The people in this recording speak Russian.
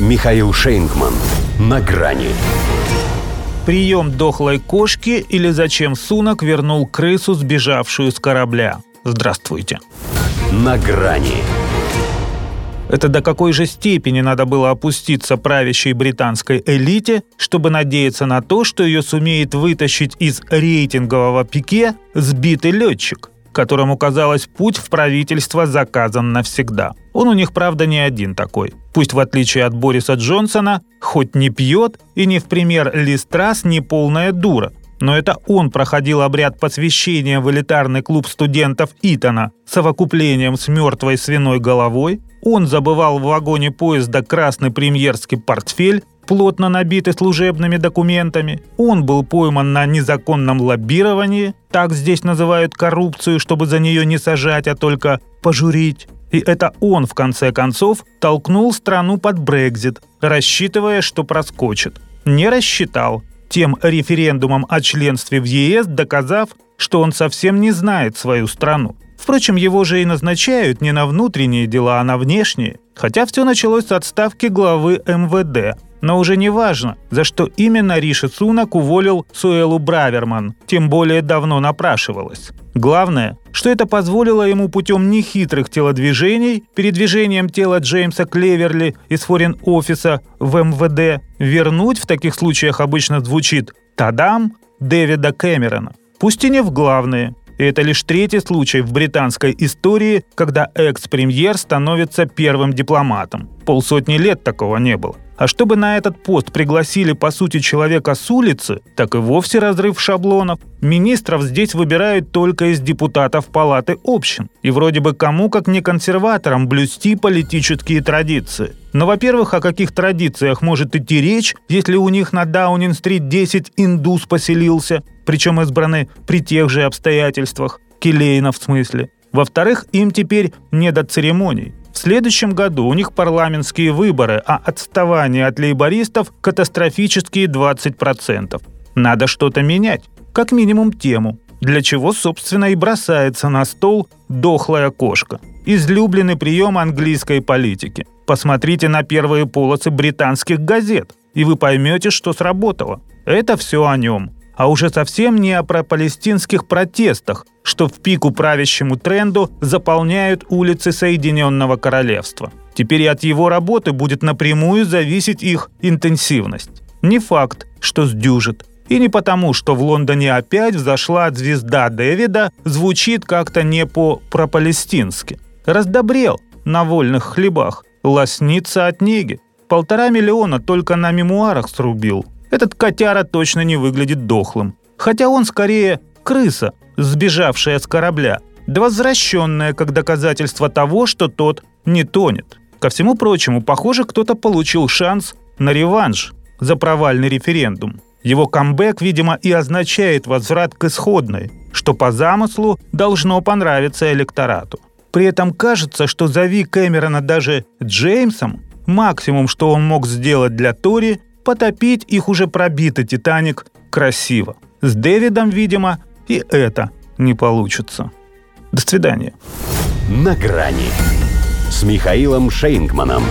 Михаил Шейнгман. На грани. Прием дохлой кошки или зачем Сунок вернул крысу, сбежавшую с корабля. Здравствуйте. На грани. Это до какой же степени надо было опуститься правящей британской элите, чтобы надеяться на то, что ее сумеет вытащить из рейтингового пике сбитый летчик? Которому, казалось, путь в правительство заказан навсегда. Он у них, правда, не один такой. Пусть в отличие от Бориса Джонсона, хоть не пьет и не в пример Листрас не полная дура, но это он проходил обряд посвящения в элитарный клуб студентов Итона совокуплением с мертвой свиной головой, он забывал в вагоне поезда красный премьерский портфель, плотно набитый служебными документами. Он был пойман на незаконном лоббировании, так здесь называют коррупцию, чтобы за нее не сажать, а только пожурить. И это он, в конце концов, толкнул страну под Брекзит, рассчитывая, что проскочит. Не рассчитал, тем референдумом о членстве в ЕС доказав, что он совсем не знает свою страну. Впрочем, его же и назначают не на внутренние дела, а на внешние. Хотя все началось с отставки главы МВД, но уже не важно, за что именно Риши Сунак уволил Суэлу Браверман, тем более давно напрашивалось. Главное, что это позволило ему путем нехитрых телодвижений, передвижением тела Джеймса Клеверли из форин-офиса в МВД, вернуть в таких случаях обычно звучит «Тадам!» Дэвида Кэмерона. Пусть и не в главные, это лишь третий случай в британской истории, когда экс-премьер становится первым дипломатом. Полсотни лет такого не было. А чтобы на этот пост пригласили, по сути, человека с улицы, так и вовсе разрыв шаблонов. Министров здесь выбирают только из депутатов Палаты общин. И вроде бы кому, как не консерваторам, блюсти политические традиции. Но, во-первых, о каких традициях может идти речь, если у них на Даунинг-стрит 10 индус поселился, причем избраны при тех же обстоятельствах, Келейна в смысле. Во-вторых, им теперь не до церемоний. В следующем году у них парламентские выборы, а отставание от лейбористов – катастрофические 20%. Надо что-то менять, как минимум тему, для чего, собственно, и бросается на стол дохлая кошка. Излюбленный прием английской политики. Посмотрите на первые полосы британских газет, и вы поймете, что сработало. Это все о нем а уже совсем не о пропалестинских протестах, что в пику правящему тренду заполняют улицы Соединенного Королевства. Теперь и от его работы будет напрямую зависеть их интенсивность. Не факт, что сдюжит. И не потому, что в Лондоне опять взошла звезда Дэвида, звучит как-то не по-пропалестински. Раздобрел на вольных хлебах, лоснится от неги. Полтора миллиона только на мемуарах срубил – этот котяра точно не выглядит дохлым. Хотя он скорее крыса, сбежавшая с корабля, да возвращенная как доказательство того, что тот не тонет. Ко всему прочему, похоже, кто-то получил шанс на реванш за провальный референдум. Его камбэк, видимо, и означает возврат к исходной, что по замыслу должно понравиться электорату. При этом кажется, что зови Кэмерона даже Джеймсом, максимум, что он мог сделать для Тори, потопить их уже пробитый «Титаник» красиво. С Дэвидом, видимо, и это не получится. До свидания. На грани с Михаилом Шейнгманом.